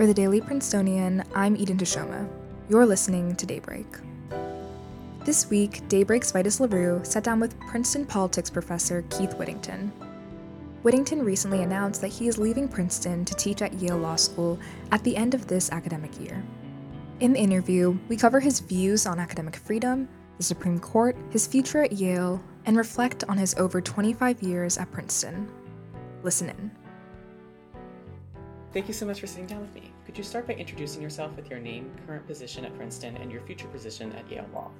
For the Daily Princetonian, I'm Eden Teshoma. You're listening to Daybreak. This week, Daybreak's Vitus Larrieu sat down with Princeton politics professor Keith Whittington. Whittington recently announced that he is leaving Princeton to teach at Yale Law School at the end of this academic year. In the interview, we cover his views on academic freedom, the Supreme Court, his future at Yale, and reflect on his over 25 years at Princeton. Listen in. Thank you so much for sitting down with me. Could you start by introducing yourself with your name, current position at Princeton, and your future position at Yale Law?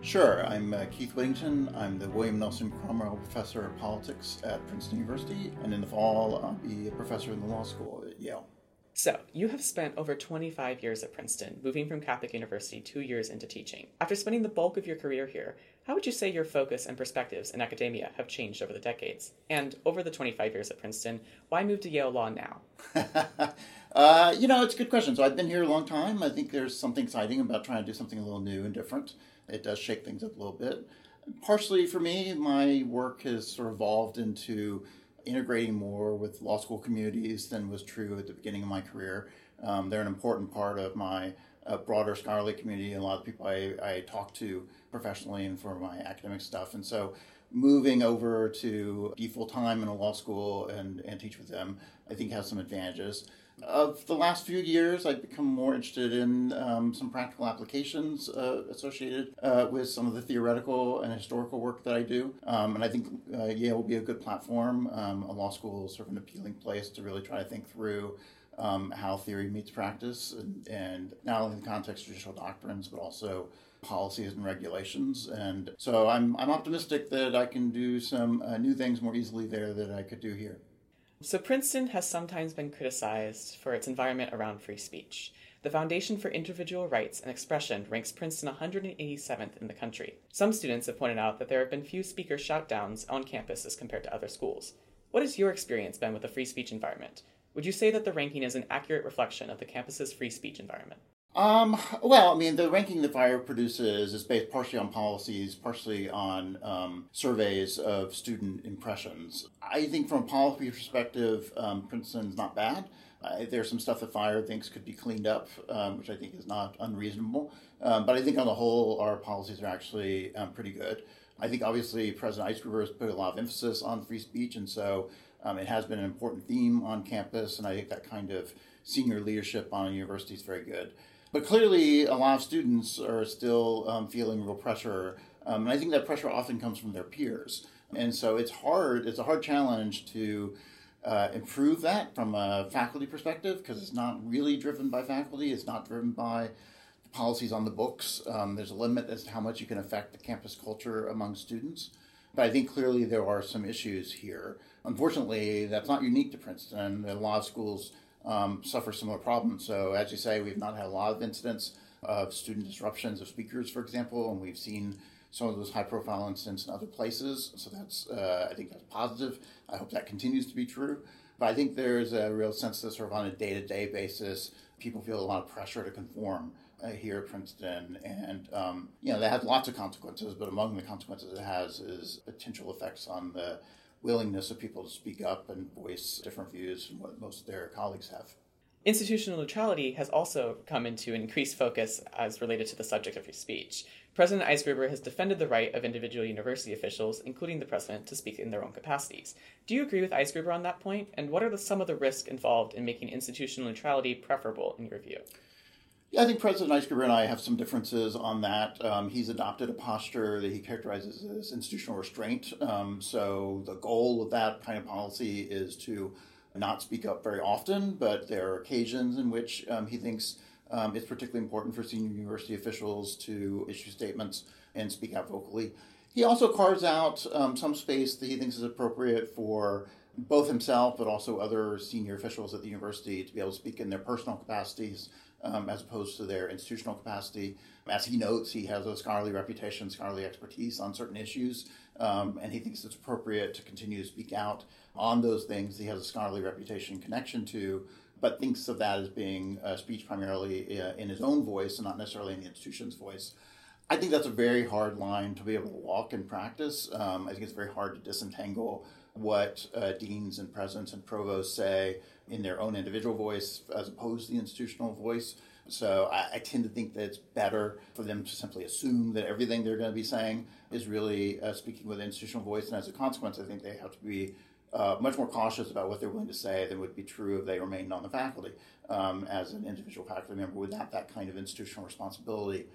Sure. I'm uh, Keith Whittington. I'm the William Nelson Cromwell Professor of Politics at Princeton University, and in the fall, I'll be a professor in the law school at Yale. So, you have spent over 25 years at Princeton, moving from Catholic University two years into teaching. After spending the bulk of your career here, how would you say your focus and perspectives in academia have changed over the decades? And over the 25 years at Princeton, why move to Yale Law now? uh, you know, it's a good question. So, I've been here a long time. I think there's something exciting about trying to do something a little new and different. It does shake things up a little bit. Partially for me, my work has sort of evolved into integrating more with law school communities than was true at the beginning of my career. Um, they're an important part of my uh, broader scholarly community and a lot of people I, I talk to professionally and for my academic stuff. And so moving over to be full time in a law school and, and teach with them, I think has some advantages. Of the last few years, I've become more interested in um, some practical applications uh, associated uh, with some of the theoretical and historical work that I do. Um, and I think uh, Yale will be a good platform. Um, a law school is sort of an appealing place to really try to think through um, how theory meets practice, and, and not only in the context of judicial doctrines, but also policies and regulations. And so I'm, I'm optimistic that I can do some uh, new things more easily there than I could do here. So, Princeton has sometimes been criticized for its environment around free speech. The Foundation for Individual Rights and Expression ranks Princeton 187th in the country. Some students have pointed out that there have been few speaker shoutdowns on campus as compared to other schools. What has your experience been with the free speech environment? Would you say that the ranking is an accurate reflection of the campus's free speech environment? Um, well, I mean, the ranking that FIRE produces is based partially on policies, partially on um, surveys of student impressions. I think from a policy perspective, um, Princeton's not bad. Uh, there's some stuff that FIRE thinks could be cleaned up, um, which I think is not unreasonable. Um, but I think on the whole, our policies are actually um, pretty good. I think obviously President Eisgruber has put a lot of emphasis on free speech, and so it has been an important theme on campus, and I think that kind of senior leadership on a university is very good. But clearly, a lot of students are still um, feeling real pressure, um, and I think that pressure often comes from their peers. And so it's hard. It's a hard challenge to uh, improve that from a faculty perspective because it's not really driven by faculty. It's not driven by policies on the books. Um, there's a limit as to how much you can affect the campus culture among students. But I think clearly there are some issues here. Unfortunately, that's not unique to Princeton. A lot of schools um, suffer similar problems. So, as you say, we've not had a lot of incidents of student disruptions of speakers, for example, and we've seen some of those high-profile incidents in other places. So that's, uh, I think, that's positive. I hope that continues to be true. But I think there's a real sense that sort of on a day-to-day basis, people feel a lot of pressure to conform uh, here at Princeton, and um, you know that has lots of consequences. But among the consequences it has is potential effects on the willingness of people to speak up and voice different views from what most of their colleagues have. Institutional neutrality has also come into increased focus as related to the subject of free speech. President Eisgruber has defended the right of individual university officials, including the president, to speak in their own capacities. Do you agree with Eisgruber on that point? And what are the, some of the risks involved in making institutional neutrality preferable in your view? Yeah, I think President Eisgruber and I have some differences on that. Um, he's adopted a posture that he characterizes as institutional restraint. Um, so the goal of that kind of policy is to not speak up very often, but there are occasions in which um, he thinks um, it's particularly important for senior university officials to issue statements and speak out vocally. He also carves out um, some space that he thinks is appropriate for both himself but also other senior officials at the university to be able to speak in their personal capacities um, as opposed to their institutional capacity. As he notes, he has a scholarly reputation, scholarly expertise on certain issues, um, and he thinks it's appropriate to continue to speak out on those things he has a scholarly reputation connection to, but thinks of that as being a speech primarily uh, in his own voice and not necessarily in the institution's voice. I think that's a very hard line to be able to walk in practice. Um, I think it's very hard to disentangle what uh, deans and presidents and provosts say in their own individual voice as opposed to the institutional voice. So I, I, tend to think that it's better for them to simply assume that everything they're going to be saying is really uh, speaking with institutional voice, and as a consequence, I think they have to be uh, much more cautious about what they're willing to say than would be true if they remained on the faculty um, as an individual faculty member without that kind of institutional responsibility.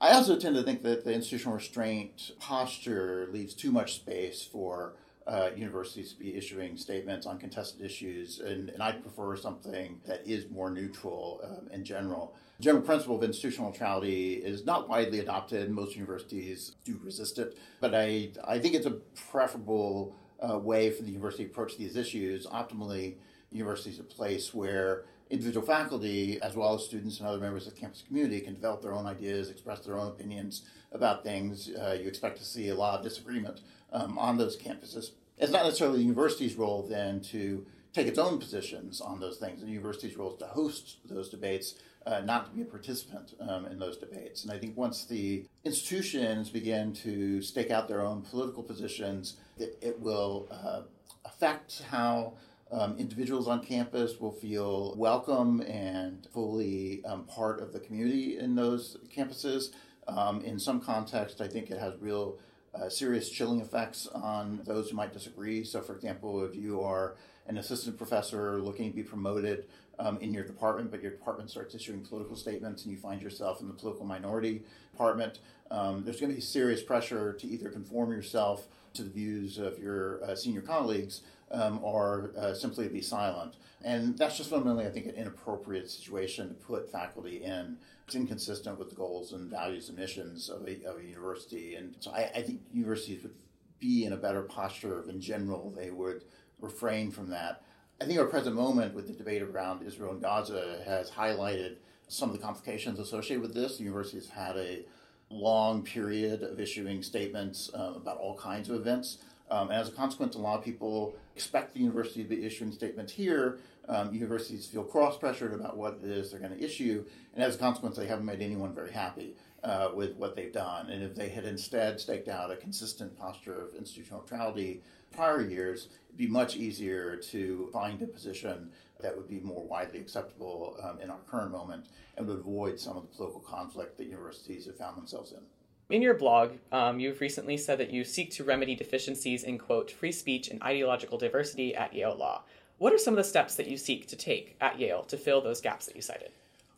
I also tend to think that the institutional restraint posture leaves too much space for uh, universities to be issuing statements on contested issues, and, and I'd prefer something that is more neutral um, in general. The general principle of institutional neutrality is not widely adopted. Most universities do resist it, but I, I think it's a preferable uh, way for the university to approach these issues. Optimally, university is a place where individual faculty, as well as students and other members of the campus community, can develop their own ideas, express their own opinions about things. Uh, you expect to see a lot of disagreement um, on those campuses. It's not necessarily the university's role then to take its own positions on those things. The university's role is to host those debates, uh, not to be a participant um, in those debates. And I think once the institutions begin to stake out their own political positions, it, it will uh, affect how um, individuals on campus will feel welcome and fully um, part of the community in those campuses. Um, in some context, I think it has real uh, serious chilling effects on those who might disagree. So, for example, if you are an assistant professor looking to be promoted um, in your department, but your department starts issuing political statements and you find yourself in the political minority department, um, there's going to be serious pressure to either conform yourself to the views of your uh, senior colleagues um, or uh, simply be silent. And that's just fundamentally, I think, an inappropriate situation to put faculty in. It's inconsistent with the goals and values and missions of a, of a university. And so I, I think universities would be in a better posture if, in general, they would refrain from that. I think our present moment with the debate around Israel and Gaza has highlighted some of the complications associated with this. The university has had a long period of issuing statements uh, about all kinds of events. Um, and as a consequence, a lot of people expect the university to be issuing statements here. Um, universities feel cross pressured about what it is they're going to issue, and as a consequence, they haven't made anyone very happy uh, with what they've done. And if they had instead staked out a consistent posture of institutional neutrality prior years, it'd be much easier to find a position that would be more widely acceptable um, in our current moment and would avoid some of the political conflict that universities have found themselves in. In your blog, um, you've recently said that you seek to remedy deficiencies in, quote, free speech and ideological diversity at Yale Law. What are some of the steps that you seek to take at Yale to fill those gaps that you cited?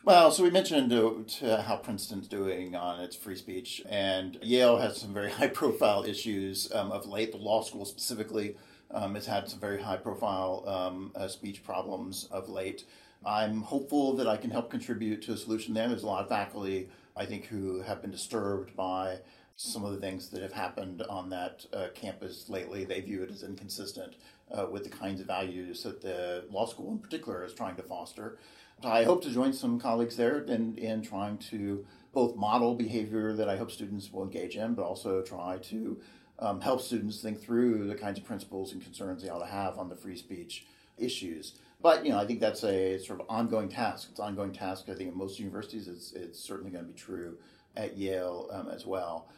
Well, so we mentioned to, to how Princeton's doing on its free speech, and Yale has some very high profile issues um, of late. The law school specifically um, has had some very high profile um, uh, speech problems of late. I'm hopeful that I can help contribute to a solution there. There's a lot of faculty I think, who have been disturbed by some of the things that have happened on that uh, campus lately. They view it as inconsistent uh, with the kinds of values that the law school in particular is trying to foster. I hope to join some colleagues there in, in trying to both model behavior that I hope students will engage in, but also try to um, help students think through the kinds of principles and concerns they ought to have on the free speech issues. But you know, I think that's a sort of ongoing task. It's an ongoing task. I think at most universities, it's, it's certainly going to be true at Yale um, as well.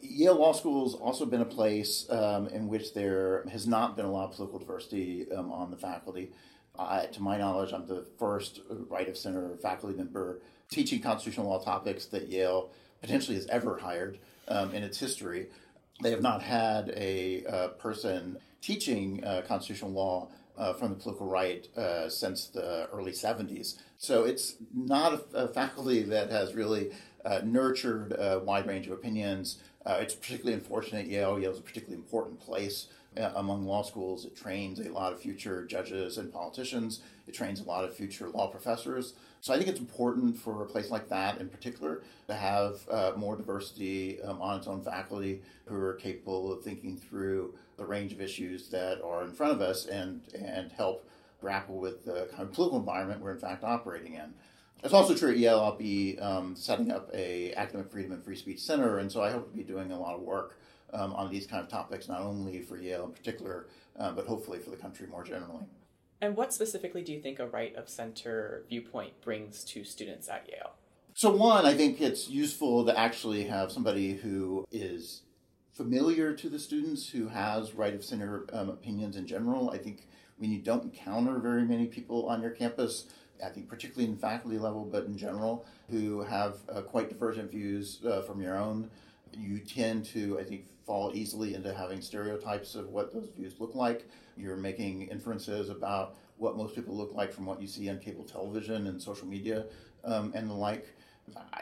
Yale Law School has also been a place um, in which there has not been a lot of political diversity um, on the faculty. Uh, to my knowledge, I'm the first right of center faculty member teaching constitutional law topics that Yale potentially has ever hired um, in its history. They have not had a uh, person teaching uh, constitutional law uh, from the political right uh, since the early 70s. So it's not a, a faculty that has really uh, nurtured a wide range of opinions. Uh, it's particularly unfortunate Yale. Yale is a particularly important place uh, among law schools. It trains a lot of future judges and politicians. It trains a lot of future law professors. So I think it's important for a place like that in particular to have uh, more diversity um, on its own faculty who are capable of thinking through the range of issues that are in front of us and, and help grapple with the kind of political environment we're in fact operating in. It's also true at Yale, I'll be um, setting up a academic freedom and free speech center, and so I hope to be doing a lot of work um, on these kind of topics, not only for Yale in particular, uh, but hopefully for the country more generally. And what specifically do you think a right of center viewpoint brings to students at Yale? So, one, I think it's useful to actually have somebody who is familiar to the students who has right of center um, opinions in general. I think when you don't encounter very many people on your campus, I think particularly in faculty level, but in general, who have uh, quite divergent views uh, from your own, you tend to, I think, fall easily into having stereotypes of what those views look like. You're making inferences about what most people look like from what you see on cable television and social media um, and the like.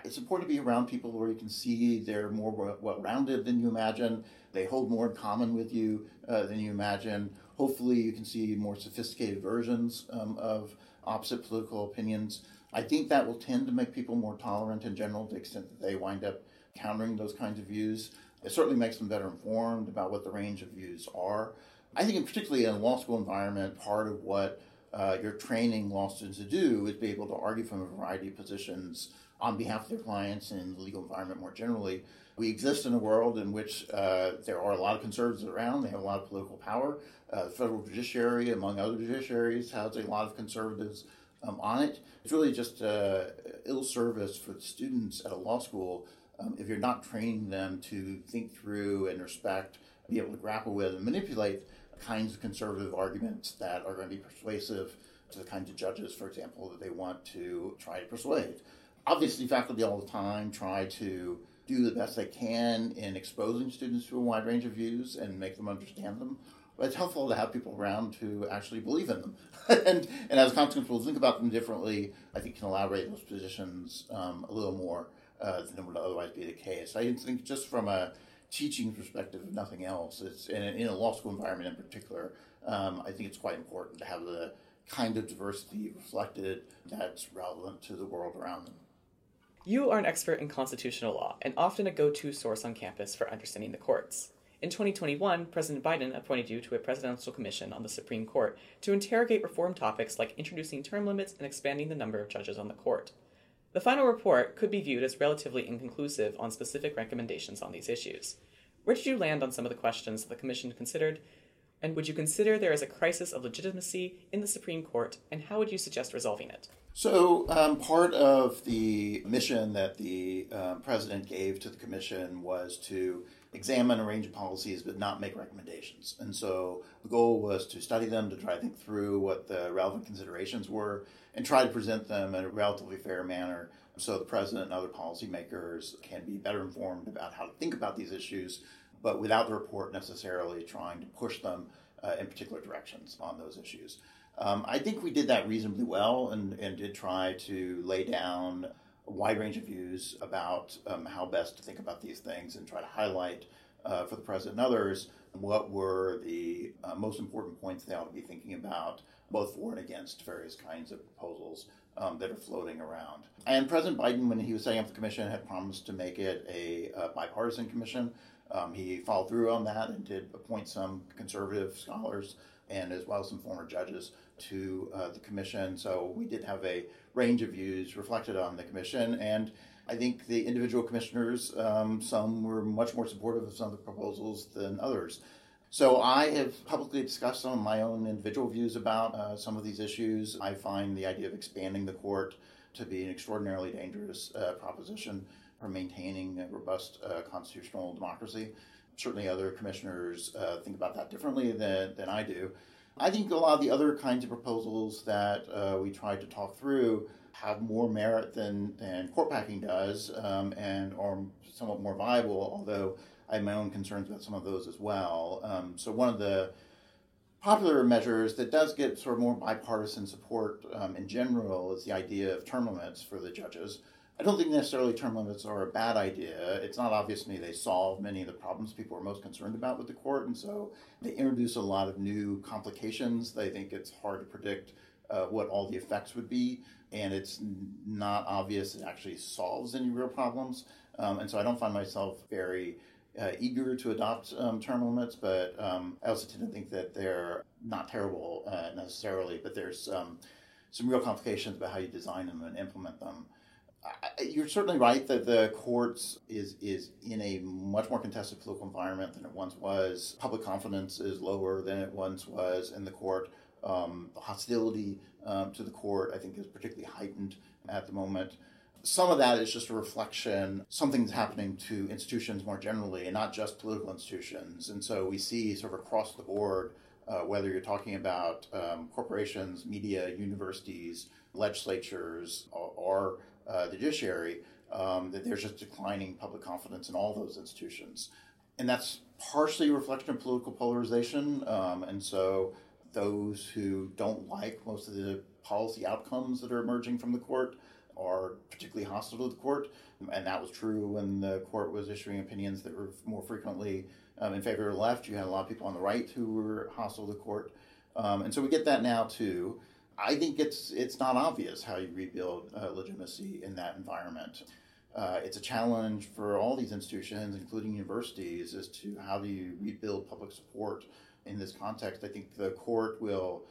It's important to be around people where you can see they're more well rounded than you imagine. They hold more in common with you uh, than you imagine. Hopefully, you can see more sophisticated versions um, of opposite political opinions. I think that will tend to make people more tolerant in general to the extent that they wind up countering those kinds of views. It certainly makes them better informed about what the range of views are. I think, in particularly in a law school environment, part of what uh, you're training law students to do is be able to argue from a variety of positions on behalf of their clients and the legal environment more generally. We exist in a world in which uh, there are a lot of conservatives around. They have a lot of political power. Uh, the federal judiciary, among other judiciaries, has a lot of conservatives um, on it. It's really just uh, ill service for the students at a law school um, if you're not training them to think through and respect, be able to grapple with and manipulate kinds of conservative arguments that are going to be persuasive to the kinds of judges, for example, that they want to try to persuade. Obviously, faculty all the time try to do the best they can in exposing students to a wide range of views and make them understand them. But it's helpful to have people around who actually believe in them. and, and as a consequence, we'll think about them differently. I think can elaborate those positions um, a little more uh, than would otherwise be the case. I think just from a teaching perspective, if nothing else, it's in a, in a law school environment in particular. Um, I think it's quite important to have the kind of diversity reflected that's relevant to the world around them. You are an expert in constitutional law and often a go to source on campus for understanding the courts. In 2021, President Biden appointed you to a presidential commission on the Supreme Court to interrogate reform topics like introducing term limits and expanding the number of judges on the court. The final report could be viewed as relatively inconclusive on specific recommendations on these issues. Where did you land on some of the questions the Commission considered? And would you consider there is a crisis of legitimacy in the Supreme Court, and how would you suggest resolving it? So, um, part of the mission that the um, president gave to the commission was to examine a range of policies but not make recommendations. And so, the goal was to study them, to try to think through what the relevant considerations were, and try to present them in a relatively fair manner so the president and other policymakers can be better informed about how to think about these issues, but without the report necessarily trying to push them uh, in particular directions on those issues. Um, I think we did that reasonably well and, and did try to lay down a wide range of views about um, how best to think about these things and try to highlight uh, for the president and others what were the uh, most important points they ought to be thinking about both for and against various kinds of proposals um, that are floating around. And President Biden, when he was setting up the commission, had promised to make it a, a bipartisan commission. Um, he followed through on that and did appoint some conservative scholars and as well as some former judges to uh, the commission. So we did have a range of views reflected on the commission. And I think the individual commissioners, um, some were much more supportive of some of the proposals than others. So I have publicly discussed some of my own individual views about uh, some of these issues. I find the idea of expanding the court to be an extraordinarily dangerous uh, proposition for maintaining a robust uh, constitutional democracy. Certainly, other commissioners uh, think about that differently than, than I do. I think a lot of the other kinds of proposals that uh, we tried to talk through have more merit than, than court packing does um, and are somewhat more viable, although I have my own concerns about some of those as well. Um, so one of the popular measures that does get sort of more bipartisan support um, in general is the idea of term limits for the judges. I don't think necessarily term limits are a bad idea. It's not obvious to me they solve many of the problems people are most concerned about with the court, and so they introduce a lot of new complications. They think it's hard to predict uh, what all the effects would be, and it's not obvious it actually solves any real problems. Um, and so I don't find myself very uh, eager to adopt um, term limits, but um, I also tend to think that they're not terrible uh, necessarily, but there's some real complications about how you design them and implement them. You're certainly right that the courts is is in a much more contested political environment than it once was. Public confidence is lower than it once was in the court. Um, hostility um, to the court, I think, is particularly heightened at the moment some of that is just a reflection, something's happening to institutions more generally, and not just political institutions. And so we see sort of across the board, uh, whether you're talking about um, corporations, media, universities, legislatures, or, or uh, the judiciary, um, that there's just declining public confidence in all those institutions. And that's partially a reflection of political polarization. Um, and so those who don't like most of the policy outcomes that are emerging from the court are particularly hostile to the court. And that was true when the court was issuing opinions that were more frequently um, in favor of the left. You had a lot of people on the right who were hostile to the court. Um, and so we get that now too. I think it's it's not obvious how you rebuild uh, legitimacy in that environment. Uh, it's a challenge for all these institutions, including universities, as to how do you rebuild public support in this context. I think the court will,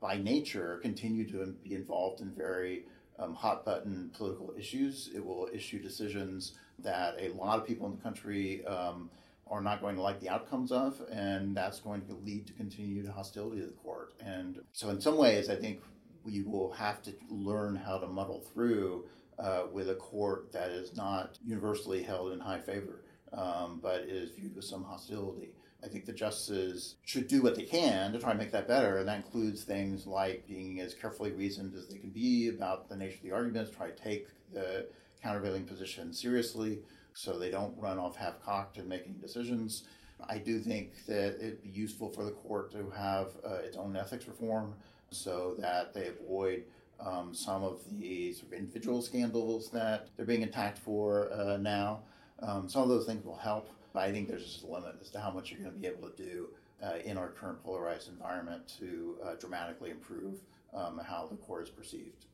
by nature, continue to be involved in very um, hot button political issues. It will issue decisions that a lot of people in the country um, are not going to like the outcomes of, and that's going to lead to continued hostility to the court. And so, in some ways, I think we will have to learn how to muddle through uh, with a court that is not universally held in high favor, um, but is viewed with some hostility. I think the justices should do what they can to try and make that better, and that includes things like being as carefully reasoned as they can be about the nature of the arguments, try to take the countervailing position seriously so they don't run off half cocked in making decisions. I do think that it'd be useful for the court to have uh, its own ethics reform so that they avoid um, some of the sort of individual scandals that they're being attacked for uh, now. Um, some of those things will help, but I think there's just a limit as to how much you're going to be able to do uh, in our current polarized environment to uh, dramatically improve um, how the court is perceived.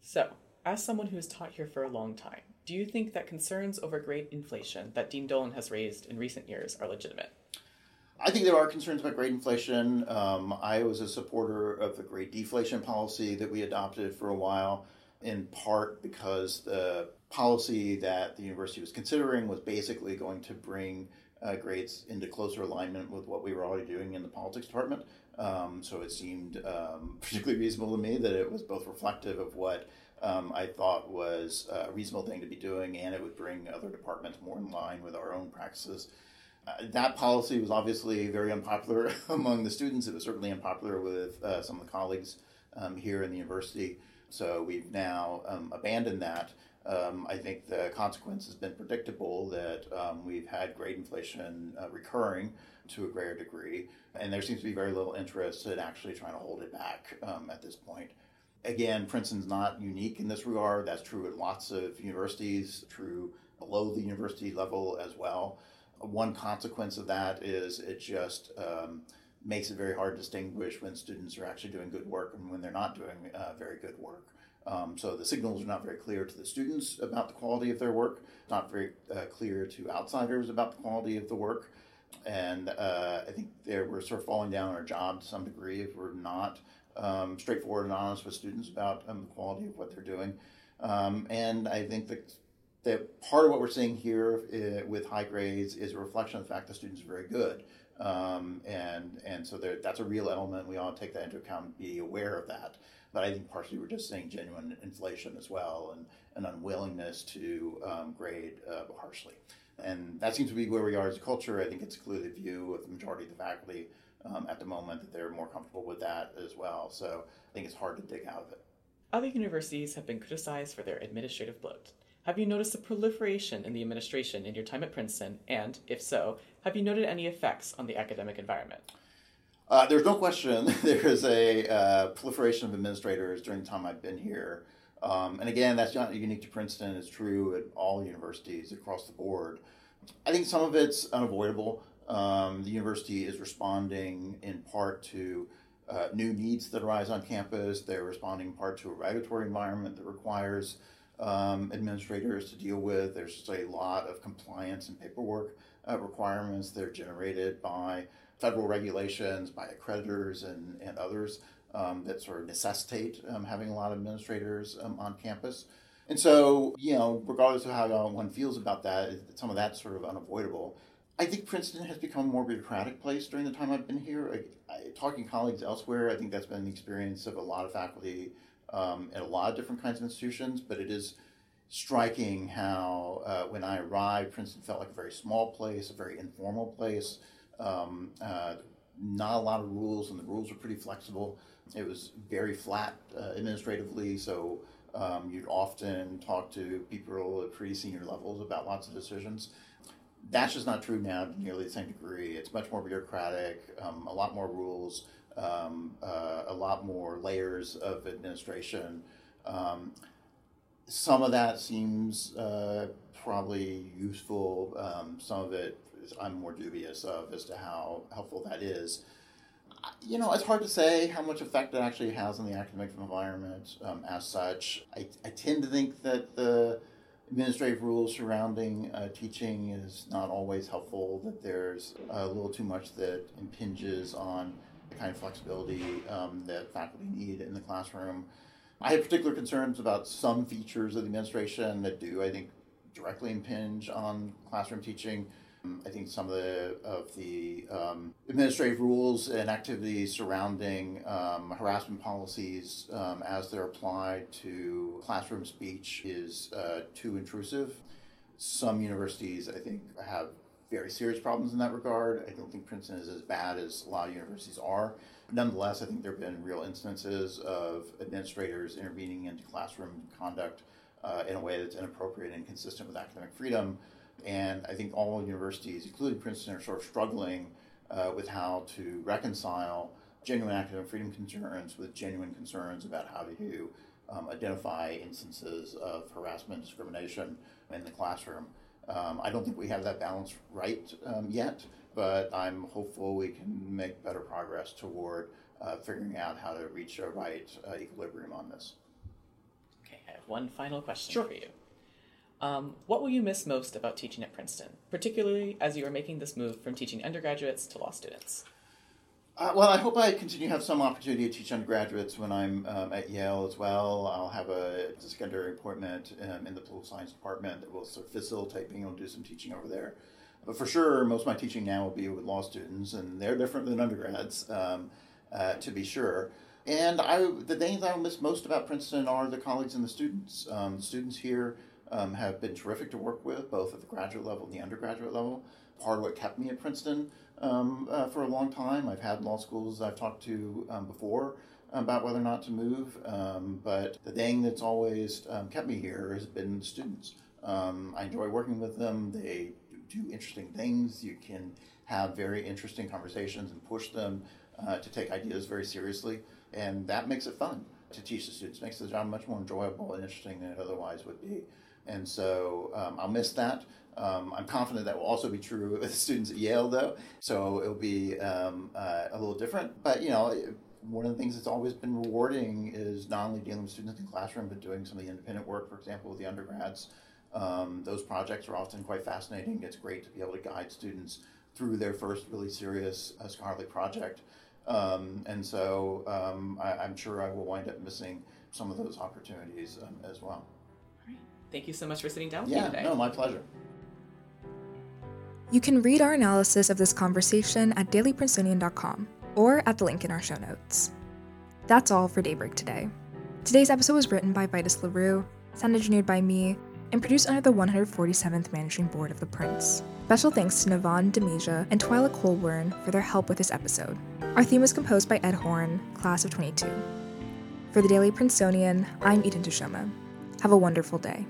So, as someone who has taught here for a long time, do you think that concerns over grade inflation that Dean Dolan has raised in recent years are legitimate? I think there are concerns about grade inflation. Um, I was a supporter of the grade deflation policy that we adopted for a while, in part because the policy that the university was considering was basically going to bring uh, grades into closer alignment with what we were already doing in the politics department. Um, so it seemed um, particularly reasonable to me that it was both reflective of what um, I thought was a reasonable thing to be doing, and it would bring other departments more in line with our own practices. Uh, that policy was obviously very unpopular among the students. It was certainly unpopular with uh, some of the colleagues um, here in the university. So we've now um, abandoned that. Um, I think the consequence has been predictable that um, we've had grade inflation uh, recurring to a greater degree, and there seems to be very little interest in actually trying to hold it back um, at this point. Again, Princeton's not unique in this regard. That's true at lots of universities, true below the university level as well one consequence of that is it just um, makes it very hard to distinguish when students are actually doing good work and when they're not doing uh, very good work. Um, so the signals are not very clear to the students about the quality of their work, not very uh, clear to outsiders about the quality of the work. And uh, I think we're sort of falling down our job to some degree if we're not um, straightforward and honest with students about um, the quality of what they're doing. Um, and I think that that part of what we're seeing here uh, with high grades is a reflection of the fact that students are very good. Um, and and so that's a real element. We all take that into account and be aware of that. But I think partially we're just seeing genuine inflation as well and an unwillingness to um, grade uh, harshly. And that seems to be where we are as a culture. I think it's clearly the view of the majority of the faculty um, at the moment that they're more comfortable with that as well. So I think it's hard to dig out of it. Other universities have been criticized for their administrative bloat. Have you noticed a proliferation in the administration in your time at Princeton? And, if so, have you noted any effects on the academic environment? Uh, there's no question there is a uh, proliferation of administrators during the time I've been here. Um, and again, that's not unique to Princeton, it's true at all universities across the board. I think some of it's unavoidable. Um, the university is responding in part to uh, new needs that arise on campus, they're responding in part to a regulatory environment that requires um, administrators to deal with. There's just a lot of compliance and paperwork uh, requirements that are generated by federal regulations, by accreditors, and, and others um, that sort of necessitate um, having a lot of administrators um, on campus. And so, you know, regardless of how one feels about that, some of that's sort of unavoidable. I think Princeton has become a more bureaucratic place during the time I've been here. I, I, talking colleagues elsewhere, I think that's been the experience of a lot of faculty um, at a lot of different kinds of institutions, but it is striking how uh, when I arrived, Princeton felt like a very small place, a very informal place. Um, uh, not a lot of rules, and the rules were pretty flexible. It was very flat uh, administratively, so um, you'd often talk to people at pretty senior levels about lots of decisions. That's just not true now to nearly the same degree. It's much more bureaucratic, um, a lot more rules, um, uh, a lot more layers of administration. Um, some of that seems uh, probably useful. Um, some of it I'm more dubious of as to how helpful that is. You know, it's hard to say how much effect it actually has on the academic environment um, as such. I, I tend to think that the administrative rules surrounding uh, teaching is not always helpful, that there's a little too much that impinges on the kind of flexibility um, that faculty need in the classroom. I have particular concerns about some features of the administration that do, I think, directly impinge on classroom teaching. Um, I think some of the of the um, administrative rules and activities surrounding um, harassment policies um, as they're applied to classroom speech is uh, too intrusive. Some universities, I think, have very serious problems in that regard. I don't think Princeton is as bad as a lot of universities are. Nonetheless, I think there have been real instances of administrators intervening into classroom conduct uh, in a way that's inappropriate and consistent with academic freedom. And I think all universities, including Princeton, are sort of struggling uh, with how to reconcile genuine academic freedom concerns with genuine concerns about how to um, identify instances of harassment, and discrimination in the classroom. Um, I don't think we have that balance right um, yet but I'm hopeful we can make better progress toward uh, figuring out how to reach a right uh, equilibrium on this. Okay, I have one final question Sure. for you. Um, what will you miss most about teaching at Princeton, particularly as you are making this move from teaching undergraduates to law students? Uh, well, I hope I continue to have some opportunity to teach undergraduates when I'm um, at Yale as well. I'll have a secondary appointment um, in the political science department that will sort of facilitate being able to do some teaching over there. But for sure, most of my teaching now will be with law students, and they're different than undergrads, um, uh, to be sure. And I, the things I will miss most about Princeton are the colleagues and the students. Um, students here um, have been terrific to work with, both at the graduate level and the undergraduate level. Part of what kept me at Princeton um, uh, for a long time. I've had law schools I've talked to um, before about whether or not to move, um, but the thing that's always um, kept me here has been the students. Um, I enjoy working with them. They do interesting things. You can have very interesting conversations and push them uh, to take ideas very seriously, and that makes it fun to teach the students. It Makes the job much more enjoyable and interesting than it otherwise would be. And so um, I'll miss that. Um, I'm confident that will also be true with students at Yale, though. So it'll be um, uh, a little different. But you know, one of the things that's always been rewarding is not only dealing with students in the classroom, but doing some of the independent work, for example, with the undergrads. Um, those projects are often quite fascinating. It's great to be able to guide students through their first really serious uh, scholarly project. Um, and so um, I, am sure I will wind up missing some of those opportunities um, as well. Thank you so much for sitting down with Yeah, me today. no, my pleasure. You can read our analysis of this conversation at dailyprincetonian.com or at the link in our show notes. That's all for Daybreak today. Today's episode was written by Vitus Larrieu, sound engineered by me, and produced under the 147th Managing Board of The Prince. Special thanks to Navon Demeja and Twyla Colburn for their help with this episode. Our theme was composed by Ed Horn, class of 22. For the Daily Princetonian, I'm Eden Tashoma. Have a wonderful day.